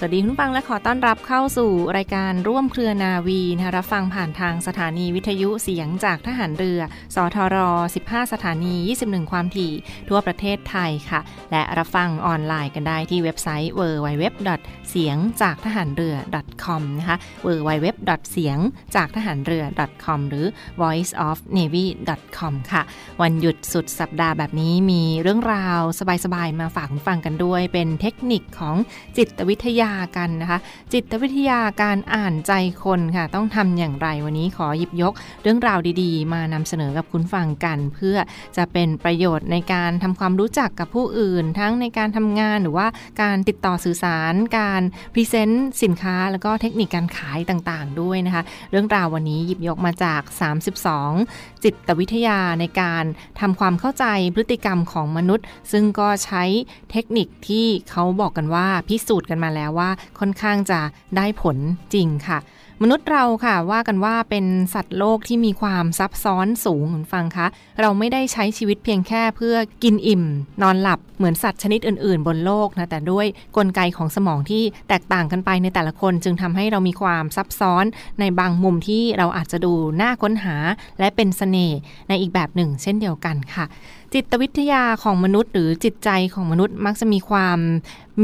สวัสดีคุณฟังและขอต้อนรับเข้าสู่รายการร่วมเครือนาวีนะคะรับฟังผ่านทางสถานีวิทยุเสียงจากทหารเรือ สทร 15 สถานี 21 ความถี่ ทั่วประเทศไทยค่ะ และรับฟังออนไลน์กันได้ที่เว็บไซต์ www. เสียงจากทหารเรือ .com นะคะ www. เสียงจากทหารเรือ .com หรือ voiceofnavy .com ค่ะ วันหยุดสุดสัปดาห์แบบนี้มีเรื่องราวสบายๆมาฝากคุณฟังกันด้วย เป็นเทคนิคของจิตวิทยากันนะคะ จิตวิทยาการอ่านใจคนค่ะ ต้องทำอย่างไรวันนี้ขอหยิบยก เรื่องราวดีๆ มานำเสนอกับคุณฟังกัน เพื่อจะเป็นประโยชน์ในการทำความรู้จักกับผู้อื่น ทั้งในการทำงานหรือว่าการติดต่อสื่อสาร การ present สินค้า แล้วก็เทคนิคการขายต่างๆ ด้วยนะคะ เรื่องราววันนี้หยิบยกมาจาก 32 จิตวิทยาในการทำความเข้าใจพฤติกรรมของมนุษย์ ซึ่งก็ใช้เทคนิคที่เขาบอกกันว่าพิสูจน์กันมาแล้วว่าค่อนข้างจะได้ผลจริงค่ะ มนุษย์เราค่ะว่ากันว่าเป็นสัตว์โลกที่มีความซับซ้อนสูงคุณฟังคะ เราไม่ได้ใช้ชีวิตเพียงแค่เพื่อกินอิ่ม นอนหลับเหมือนสัตว์ชนิดอื่น ๆ บนโลกนะแต่ด้วยกลไกของสมองที่แตกต่างกันไปในแต่ละคน จึงทำให้เรามีความซับซ้อนในบางมุมที่เราอาจจะดูน่าค้นหาและเป็นสเสน่ห์ในอีกแบบหนึ่ง เช่นเดียวกันค่ะ จิตวิทยาของมนุษย์ หรือจิตใจของมนุษย์มักจะมีความ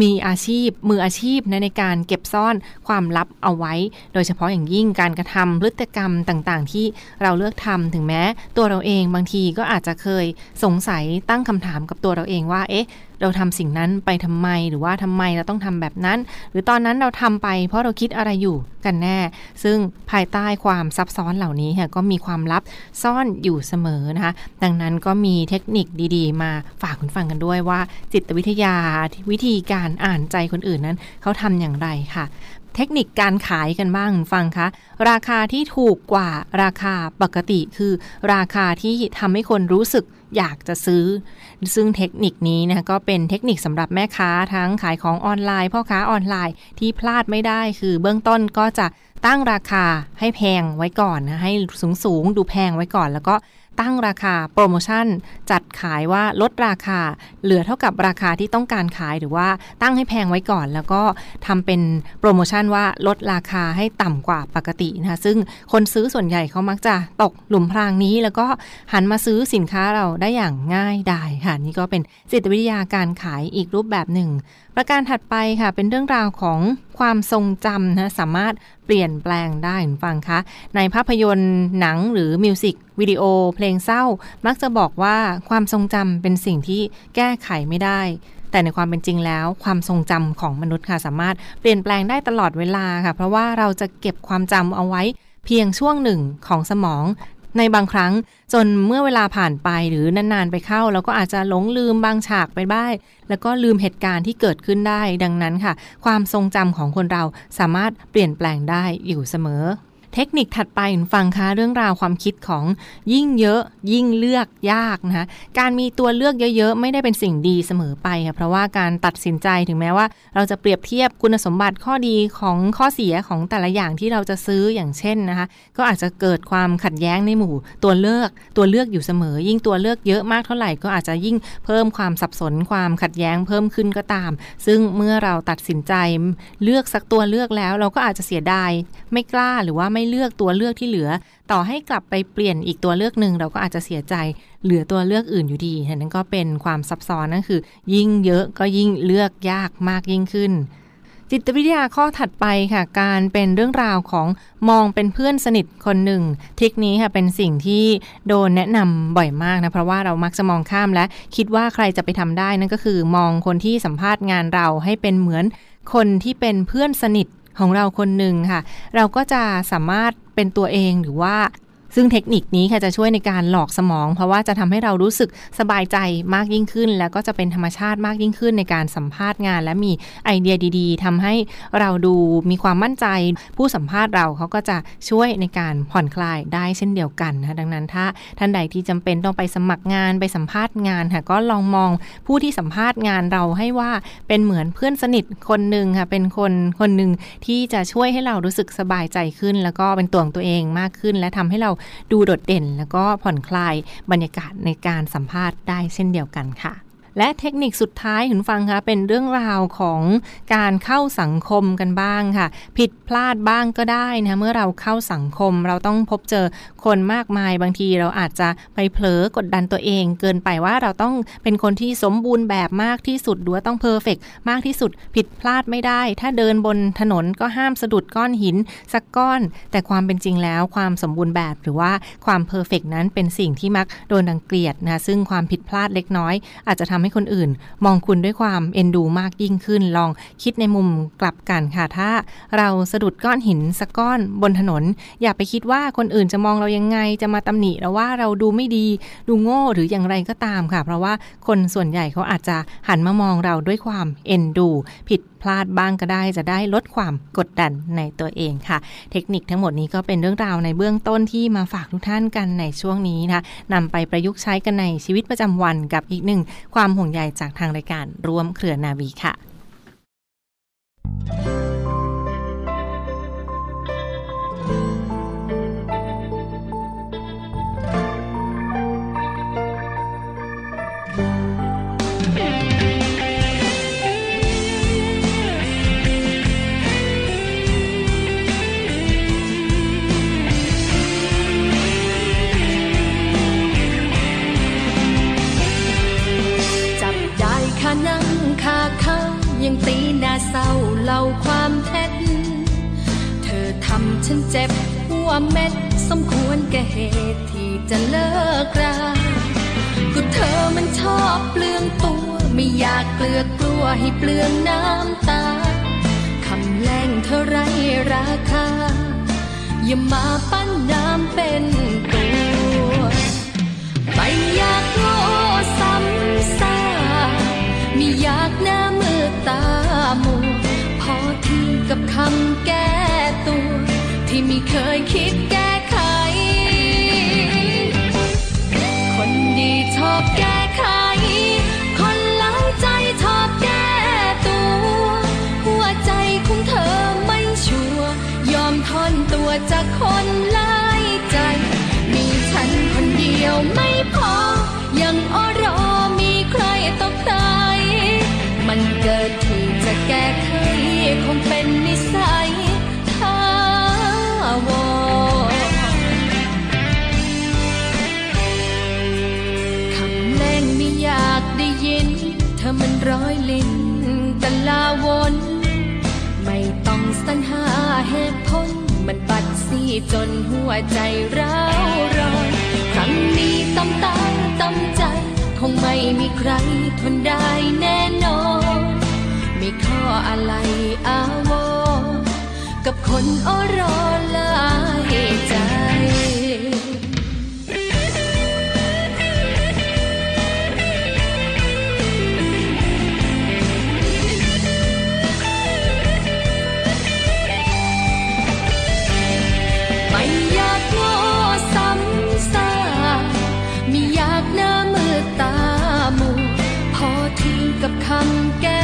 มีอาชีพ มืออาชีพนะในการเก็บซ่อนความลับเอาไว้ โดยเฉพาะอย่างยิ่งการกระทำพฤติกรรมต่างๆ ที่เราเลือกทำถึงแม้ ตัวเราเองบางทีก็อาจจะเคยสงสัยตั้งคำถามกับตัวเราเองว่า เอ๊ะ เราทำสิ่งนั้นไปทำไมหรือว่าทำไมเราต้องทำแบบนั้น หรือตอนนั้นเราทำไป เพราะเราคิดอะไรอยู่กันแน่ ซึ่งภายใต้ความซับซ้อนเหล่านี้ค่ะก็มีความลับซ่อนอยู่เสมอนะคะ ดังนั้นก็มีเทคนิคดีๆ มาฝากคุณฟังกันด้วยว่า จิตวิทยาวิธีการอ่านใจคนอื่นนั้นเขาทำอย่างไรค่ะ เทคนิคการขายกันบ้างฟังคะ ราคาที่ถูกกว่าราคาปกติคือ ราคาที่ทำให้คนรู้สึกอยากจะซื้อ ซึ่งเทคนิคนี้นะก็เป็นเทคนิคสำหรับแม่ค้าทั้งขายของออนไลน์พ่อค้าออนไลน์ที่พลาดไม่ได้คือเบื้องต้นก็จะตั้งราคาให้แพงไว้ก่อนนะให้สูงสูงดูแพงไว้ก่อนแล้วก็ ตั้งราคาโปรโมชั่น จัดขายว่าลดราคา เหลือเท่ากับราคาที่ต้องการขายหรือว่าตั้งให้แพงไว้ก่อน แล้วก็ทำเป็นโปรโมชั่นว่าลดราคาให้ต่ำกว่าปกตินะคะซึ่งคนซื้อส่วนใหญ่เขามักจะตกหลุมพรางนี้ แล้วก็หันมาซื้อสินค้าเราได้อย่างง่ายดายค่ะนี่ก็เป็นจิตวิทยาการขายอีกรูปแบบหนึ่ง ประการถัดไปค่ะเป็นเรื่องราวของความทรงจำนะสามารถเปลี่ยนแปลงได้ฟังคะ ในภาพยนตร์หนังหรือมิวสิกวิดีโอเพลงเศร้า มักจะบอกว่าความทรงจำเป็นสิ่งที่แก้ไขไม่ได้ แต่ในความเป็นจริงแล้ว ความทรงจำของมนุษย์ค่ะสามารถเปลี่ยนแปลงได้ตลอดเวลาค่ะ เพราะว่าเราจะเก็บความจำเอาไว้เพียงช่วงหนึ่งของสมอง ในบางครั้งจนเมื่อเวลาผ่านไปหรือนานๆไปเข้า เราก็อาจจะหลงลืมบางฉากไปบ้างแล้วก็ลืมเหตุการณ์ที่เกิดขึ้นได้ ดังนั้นค่ะ ความทรงจำของคนเราสามารถเปลี่ยนแปลงได้อยู่เสมอ เทคนิคถัดไปฟังคะเรื่องราวความคิดของยิ่งเยอะยิ่งเลือกยากนะคะการมีตัวเลือกเยอะๆ ไม่ได้เป็นสิ่งดีเสมอไปค่ะเพราะว่าการตัดสินใจถึงแม้ว่า เราจะเปรียบเทียบคุณสมบัติข้อดีของข้อเสียของแต่ละอย่างที่เราจะซื้ออย่างเช่นนะคะก็อาจจะเกิดความขัดแย้งในหมู่ตัวเลือกตัวเลือกอยู่เสมอ ยิ่งตัวเลือกเยอะมากเท่าไหร่ก็อาจจะยิ่งเพิ่มความสับสนความขัดแย้งเพิ่มขึ้นก็ตาม ซึ่งเมื่อเราตัดสินใจเลือกสักตัวเลือกแล้ว เราก็อาจจะเสียดายไม่กล้าหรือว่าไม่เลือกตัวเลือกที่เหลือ ต่อให้กลับไปเปลี่ยนอีกตัวเลือกหนึ่งเราก็อาจจะเสียใจเหลือตัวเลือกอื่นอยู่ดีนั่นก็เป็นความซับซ้อนนั่นคือ ยิ่งเยอะก็ยิ่งเลือกยากมากยิ่งขึ้น จิตวิทยาข้อถัดไปค่ะ การเป็นเรื่องราวของมองเป็นเพื่อนสนิทคนหนึ่งทริคนี้ค่ะเป็นสิ่งที่โดนแนะนำบ่อยมากนะเพราะว่าเรามักจะมองข้ามและคิดว่าใครจะไปทำได้นั่นก็คือ มองคนที่สัมภาษณ์งานเราให้เป็นเหมือนคนที่เป็นเพื่อนสนิท ของเราคนหนึ่งค่ะ เราก็จะสามารถเป็นตัวเองหรือว่า ซึ่งเทคนิคนี้ค่ะจะช่วยในการหลอกสมอง เพราะว่าจะทำให้เรารู้สึกสบายใจมากยิ่งขึ้น แล้วก็จะเป็นธรรมชาติมากยิ่งขึ้นในการสัมภาษณ์งาน และมีไอเดียดี ๆทำให้เราดูมีความมั่นใจ ผู้สัมภาษณ์เราเขาก็จะช่วยในการผ่อนคลายได้เช่นเดียวกันนะดังนั้นถ้าท่านใดที่จำเป็นต้องไปสมัครงานไปสัมภาษณ์งานค่ะก็ลองมองผู้ที่สัมภาษณ์งานเราให้ว่าเป็นเหมือนเพื่อนสนิทคนหนึ่งค่ะเป็นคนคนหนึ่งที่จะช่วยให้เรารู้สึกสบายใจขึ้น แล้วก็เป็นตัวของตัวเองมากขึ้น และทำให้เราดูโดดเด่น แล้วก็ผ่อนคลายบรรยากาศในการสัมภาษณ์ได้เช่นเดียวกันค่ะ และเทคนิคสุดท้ายคุณฟังคะเป็นเรื่องราวของการเข้าสังคมกันบ้างค่ะ ผิดพลาดบ้างก็ได้นะเมื่อเราเข้าสังคม เราต้องพบเจอคนมากมายบางทีเราอาจจะไปเผลอกดดันตัวเอง เกินไปว่าเราต้องเป็นคนที่สมบูรณ์แบบมากที่สุดหรือว่าต้อง perfect มากที่สุด ผิดพลาดไม่ได้ ถ้าเดินบนถนนก็ห้ามสะดุดก้อนหินสักก้อน แต่ความเป็นจริงแล้วความสมบูรณ์แบบหรือว่าความ perfect นั้นเป็นสิ่งที่มักโดนรังเกียจนะซึ่งความผิดพลาดเล็กน้อย อาจจะทำให้คนอื่น มองคุณด้วยความเอ็นดูมากยิ่งขึ้น ลองคิดในมุมกลับกันค่ะ ถ้าเราสะดุดก้อนหินสักก้อนบนถนน อย่าไปคิดว่าคนอื่นจะมองเรายังไง จะมาตำหนิเราว่าเราดูไม่ดี ดูโง่หรืออย่างไรก็ตามค่ะ เพราะว่าคนส่วนใหญ่เขาอาจจะหันมามองเราด้วยความเอ็นดู ผิด พลาดบ้างก็ได้ จะได้ลดความกดดันในตัวเองค่ะ เทคนิคทั้งหมดนี้ก็เป็นเรื่องราวในเบื้องต้นที่มาฝากทุกท่านกันในช่วงนี้นะนำไปประยุกต์ใช้กันในชีวิตประจำวันกับอีกหนึ่งความห่วงใยจากทางรายการร่วมเครือนาวีค่ะ เปลืองน้ำตา คำแรงเธอไรราคา อย่ามาปั้นน้ำเป็นตัวไม่อยากโง่ซ้ำซาไม่อยากน้ำตามัวพอที่กับคำแก้ตัว ที่ไม่เคยคิดแก้ เดียวไม่พอ ยังอรอมีใครตกตาย มันเกิดที่จะแก้ไขคงเป็นนิสัยท้าวคำแรงไม่อยากได้ยิน เธอมันร้อยลิ้นตะลาวนไม่ต้องสรรหาเหตุผลมันบัดสีจนหัวใจเรา วร้อนครั้งนี้ตำตาตำใจ คงไม่มีใครทนได้แน่นอน ไม่ข้ออะไรอาวรกับคนอรอลายใจ กับคำแก้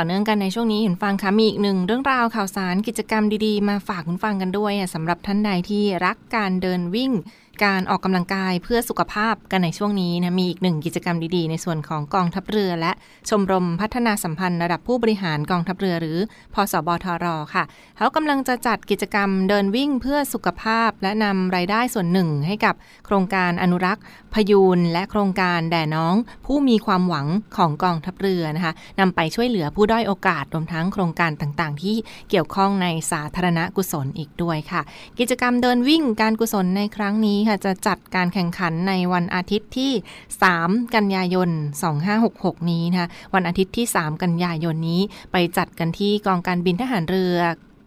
ต่อเนื่องกันในช่วงนี้เห็นฟังค่ะมีอีกหนึ่งเรื่องราวข่าวสารกิจกรรมดีๆ มาฝากคุณฟังกันด้วยอะสำหรับท่านใดที่รักการเดินวิ่ง การออกกำลังกายเพื่อสุขภาพกันในช่วงนี้นะมีอีกหนึ่งกิจกรรมดีๆ ในส่วนของกองทัพเรือ และชมรมพัฒนาสัมพันธ์ระดับผู้บริหารกองทัพเรือหรือพสบทรค่ะ เขากำลังจะจัดกิจกรรมเดินวิ่งเพื่อสุขภาพ และนำรายได้ส่วนหนึ่งให้กับโครงการอนุรักษ์ พยูนและโครงการแด่น้อง ผู้มีความหวังของกองทัพเรือนะคะนำไปช่วยเหลือผู้ด้อยโอกาสรวมทั้งโครงการต่างๆ ที่เกี่ยวข้องในสาธารณกุศลอีกด้วยค่ะ กิจกรรมเดินวิ่งการกุศลในครั้งนี้ค่ะจะจัดการแข่งขันในวันอาทิตย์ที่ 3 กันยายน 2566 นี้นะคะวันอาทิตย์ที่ 3 กันยายนนี้ไปจัดกันที่กองการบินทหารเรือ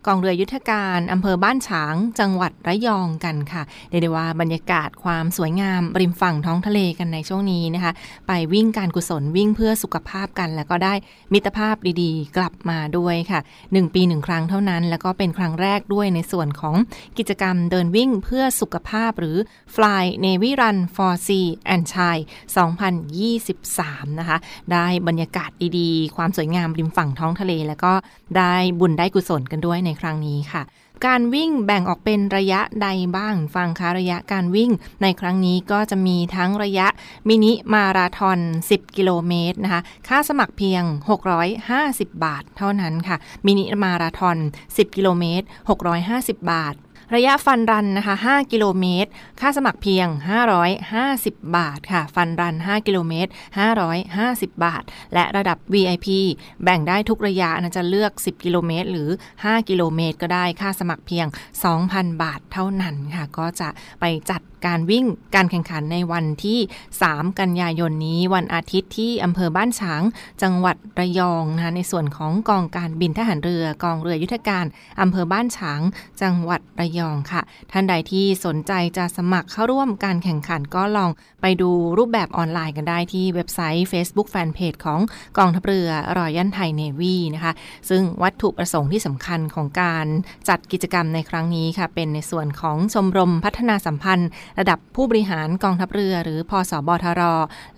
กองเรือยุทธการอำเภอบ้านฉาง จังหวัดระยองกันค่ะเรียกได้ว่าบรรยากาศความสวยงามริมฝั่งท้องทะเลกันในช่วงนี้นะคะ ไปวิ่งการกุศลวิ่งเพื่อสุขภาพกัน แล้วก็ได้มิตรภาพดีๆ กลับมาด้วยค่ะ 1 ปีหนึ่งครั้งเท่านั้น แล้วก็เป็นครั้งแรกด้วยในส่วนของกิจกรรมเดินวิ่งเพื่อสุขภาพหรือ Fly Navy Run for Sea and Chai 2023 นะคะ ได้บรรยากาศดีๆ ความสวยงามริมฝั่งท้องทะเล แล้วก็ได้บุญได้กุศลกันด้วยในครั้งนี้ค่ะ การวิ่งแบ่งออกเป็นระยะใดบ้างฟังคะระยะการวิ่งในครั้งนี้ก็จะมีทั้งระยะมินิมาราทอน 10 กิโลเมตรนะคะค่าสมัครเพียง 650 บาท เท่านั้นค่ะมินิมาราทอน 10 กิโลเมตร 650 บาท ระยะฟันรันนะคะ 5 กิโลเมตร ค่าสมัครเพียง 550 บาทค่ะ ฟันรัน 5 กิโลเมตร 550 บาท และระดับ VIP แบ่งได้ทุกระยะนะจะเลือก 10 กิโลเมตร หรือ 5 กิโลเมตร ก็ได้ ค่าสมัครเพียง 2,000 บาทเท่านั้นค่ะ ก็จะไปจัด การวิ่งการแข่งขันในวันที่ 3 กันยายนนี้วันอาทิตย์ที่อำเภอบ้านฉาง จังหวัดระยองนะคะในส่วนของกองการบินทหารเรือกองเรือยุทธการอำเภอบ้านฉาง จังหวัดระยองค่ะ ท่านใดที่สนใจจะสมัครเข้าร่วมการแข่งขันก็ลองไปดูรูปแบบออนไลน์กันได้ที่เว็บไซต์ Facebook Fanpage ของกองทัพเรือรอยันไทยเนวีนะคะซึ่งวัตถุประสงค์ที่สำคัญของการจัดกิจกรรมในครั้งนี้ค่ะ เป็นในส่วนของชมรมพัฒนาสัมพันธ์ระดับผู้บริหารกองทัพเรือ หรือพสบทร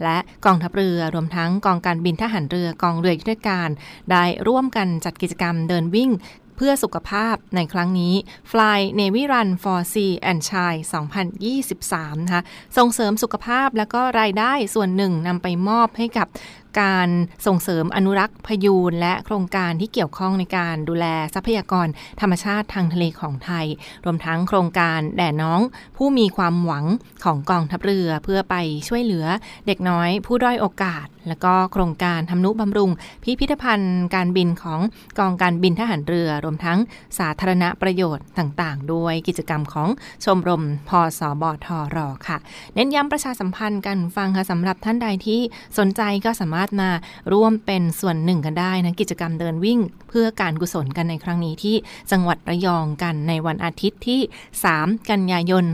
และกองทัพเรือรวมทั้งกองการบินทหารเรือกองเรือยุทธการ ได้ร่วมกันจัดกิจกรรมเดินวิ่งเพื่อสุขภาพในครั้งนี้ Fly Navy Run for Sea and Chai 2023 นะคะส่งเสริมสุขภาพและก็รายได้ส่วนหนึ่งนำไปมอบให้กับ การส่งเสริมอนุรักษ์พยูนและโครงการที่เกี่ยวข้องในการดูแลทรัพยากรธรรมชาติทางทะเลของไทย รวมทั้งโครงการแด่น้องผู้มีความหวังของกองทัพเรือเพื่อไปช่วยเหลือเด็กน้อยผู้ด้อยโอกาส แล้วก็โครงการทำนุบำรุง พิพิธภัณฑ์การบินของกองการบินทหารเรือ รวมทั้งสาธารณประโยชน์ต่างๆ ด้วยกิจกรรมของชมรมพสบทรค่ะ เน้นย้ำประชาสัมพันธ์กันฟังค่ะสำหรับท่านใดที่สนใจก็สามารถารถมาร่วมเป็นส่วนหนึ่งกันได้นะกิจกรรมเดินวิ่งเพื่อการกุศลกันในครั้งนี้ที่จังหวัดระยองกันในวันอาทิตย์ที่ 3 กันยายน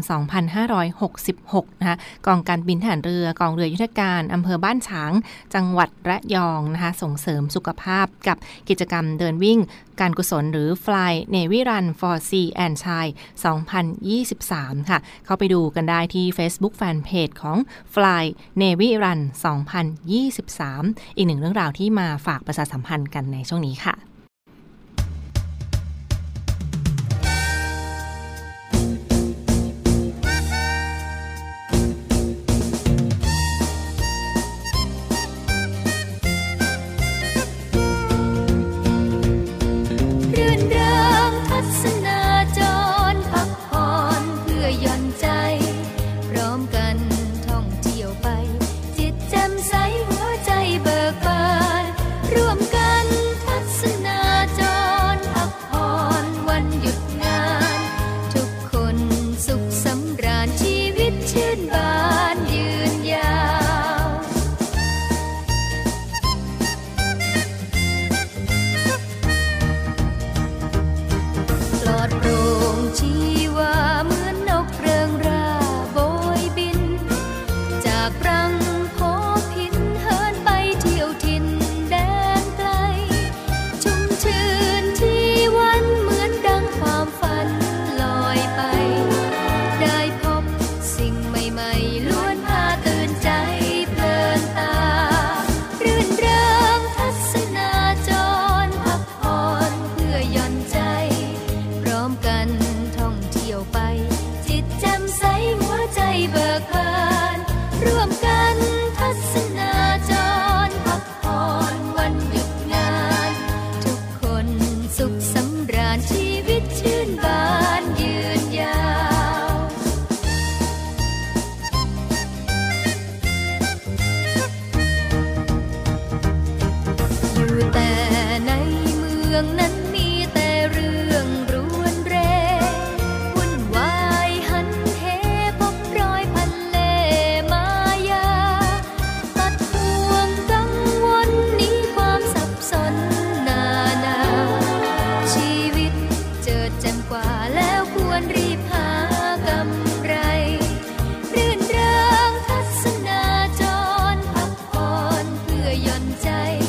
2566 นะคะกองการบินทหารเรือกองเรือยุทธการอำเภอบ้านฉาง จังหวัดระยองนะคะส่งเสริมสุขภาพกับกิจกรรมเดินวิ่ง การกุศลหรือ Fly Navy Run for Sea and Chai 2023 ค่ะ เข้าไปดูกันได้ที่ Facebook Fanpage ของ Fly Navy Run 2023 อีกหนึ่งเรื่องราวที่มาฝากประชาสัมพันธ์กันในช่วงนี้ค่ะ 在。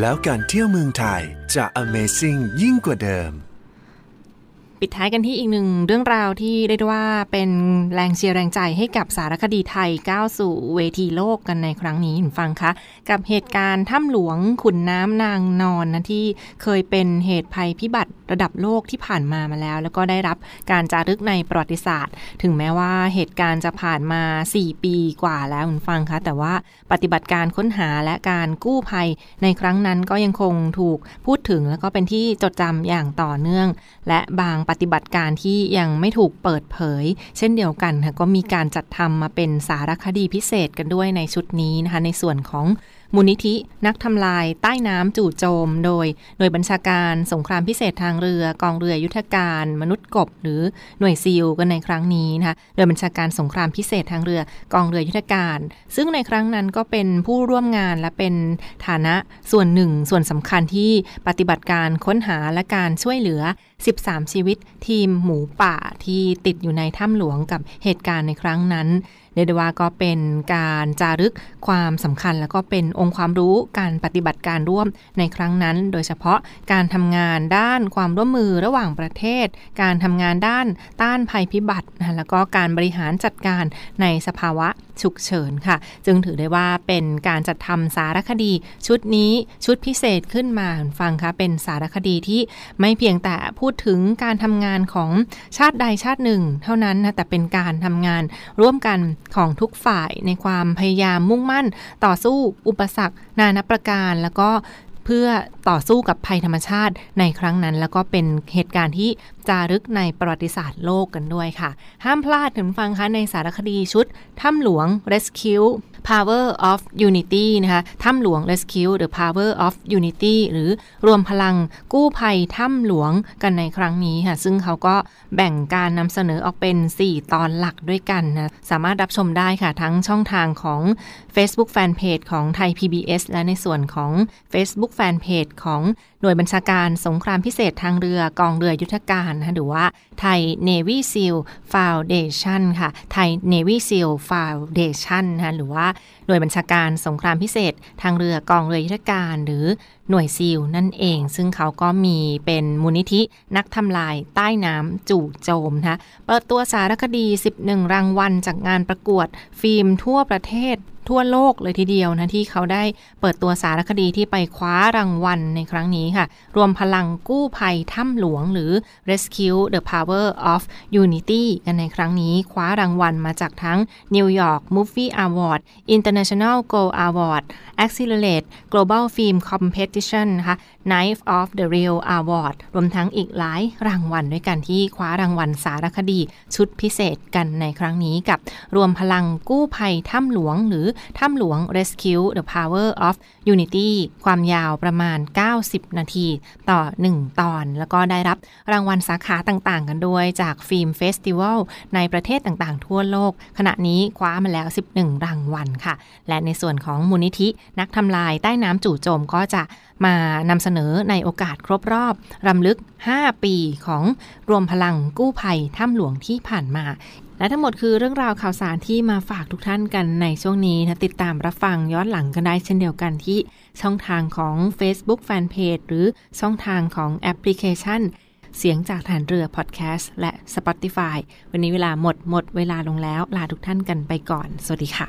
แล้วการเที่ยวเมืองไทยจะ Amazing ยิ่งกว่าเดิม ปิดท้ายกันที่อีกหนึ่งเรื่องราวที่เรียกได้ว่าเป็นแรงเชียร์แรงใจให้กับสารคดีไทยก้าวสู่เวทีโลกกันในครั้งนี้ฟังคะ กับเหตุการณ์ถ้ำหลวงขุนน้ำนางนอนนะที่เคยเป็นเหตุภัยพิบัติระดับโลกที่ผ่านมามาแล้ว แล้วก็ได้รับการจารึกในประวัติศาสตร์ ถึงแม้ว่าเหตุการณ์จะผ่านมา 4 ปีกว่าแล้วคุณฟังคะแต่ว่าปฏิบัติการค้นหาและการกู้ภัยในครั้งนั้นก็ยังคงถูกพูดถึงแล้วก็เป็นที่จดจำอย่างต่อเนื่อง และบางปฏิบัติการที่ยังไม่ถูกเปิดเผย เช่นเดียวกันค่ะก็มีการจัดทำมาเป็นสารคดีพิเศษกันด้วยในชุดนี้นะคะในส่วนของ มูลนิธินักทำลายใต้น้ำจู่โจม โดยหน่วยบัญชาการสงครามพิเศษทางเรือกองเรือยุทธการ มนุษย์กบ หรือหน่วยซีลกันในครั้งนี้นะคะโดยบัญชาการสงครามพิเศษทางเรือกองเรือยุทธการ ซึ่งในครั้งนั้นก็เป็นผู้ร่วมงานและเป็นฐานะส่วนหนึ่ง ส่วนสำคัญที่ปฏิบัติการค้นหาและการช่วยเหลือ 13 ชีวิตทีมหมูป่าที่ติดอยู่ในถ้ำหลวงกับเหตุการณ์ในครั้งนั้น เรียกได้ว่าก็เป็นการจารึกความสำคัญ แล้วก็เป็นองค์ความรู้การปฏิบัติการร่วมในครั้งนั้น โดยเฉพาะการทำงานด้านความร่วมมือระหว่างประเทศ การทำงานด้านต้านภัยพิบัตินะแล้วก็การบริหารจัดการในสภาวะฉุกเฉินค่ะ จึงถือได้ว่าเป็นการจัดทำสารคดี ชุดนี้ชุดพิเศษขึ้นมาฟังคะเป็นสารคดีที่ไม่เพียงแต่พูดถึงการทำงานของชาติใดชาติหนึ่ง เท่านั้นนะแต่เป็นการทำงานร่วมกัน ของทุกฝ่ายในความพยายามมุ่งมั่น ต่อสู้อุปสรรค นานาประการ แล้วก็เพื่อต่อสู้กับภัยธรรมชาติในครั้งนั้น แล้วก็เป็นเหตุการณ์ที่ จารึกในประวัติศาสตร์โลกกันด้วยค่ะ ห้ามพลาดถึงฟังคะในสารคดีชุดถ้ำหลวง Rescue Power of Unity นะคะถ้ำหลวง Rescue the Power of Unity หรือรวมพลังกู้ภัยถ้ำหลวงกันในครั้งนี้ค่ะ ซึ่งเขาก็แบ่งการนำเสนอออกเป็น 4 ตอนหลักด้วยกันนะ สามารถรับชมได้ค่ะ ทั้งช่องทางของ Facebook Fanpage ของไทย PBS และในส่วนของ Facebook Fanpage ของหน่วยบัญชาการสงครามพิเศษทางเรือกองเรือยุทธการนะหรือว่าไทย Navy SEAL Foundation ค่ะไทย Navy SEAL Foundation นะหรือว่าหน่วยบัญชาการสงครามพิเศษ ทางเรือกองเรือยุทธการหรือหน่วยซีลนั่นเอง ซึ่งเขาก็มีเป็นมูลนิธินักทำลายใต้น้ำจู่โจมนะเปิดตัวสารคดี 11 รางวัลจากงานประกวด ฟิล์มทั่วประเทศทั่วโลกเลยทีเดียวนะที่เขาได้เปิดตัวสารคดีที่ไปคว้ารางวัลในครั้งนี้ค่ะ รวมพลังกู้ภัยถ้ำหลวงหรือ Rescue the Power of Unity กันในครั้งนี้คว้ารางวัลมาจากทั้ง New York Movie Award International Gold Award Accelerate Global Film Competition นะคะ Knife of the Real Award รวมทั้งอีกหลายรางวัลด้วยกันที่คว้ารางวัลสารคดีชุดพิเศษกันในครั้งนี้กับรวมพลังกู้ภัยถ้ำหลวง หรือถ้ำหลวง Rescue the Power of Unity ความยาวประมาณ 90 นาทีต่อ 1 ตอน แล้วก็ได้รับรางวัลสาขาต่างๆ กันด้วยจากฟิล์มเฟสติวัลในประเทศต่างๆ ทั่วโลก ขณะนี้คว้ามาแล้ว 11 รางวัลค่ะ และในส่วนของมูลนิธินักทำลายใต้น้ำจู่โจมก็จะมานำเสนอในโอกาสครบรอบรำลึก 5 ปีของรวมพลังกู้ภัยถ้ำหลวงที่ผ่านมา และทั้งหมดคือเรื่องราวข่าวสารที่มาฝากทุกท่านกันในช่วงนี้นะติดตามรับฟังย้อนหลังกันได้เช่นเดียวกันที่ช่องทางของ Facebook Fanpage หรือช่องทางของแอปพลิเคชัน เสียงจากฐานเรือพอดแคสต์และ Spotify วันนี้เวลาหมดหมดเวลาลงแล้ว ลาทุกท่านกันไปก่อน สวัสดีค่ะ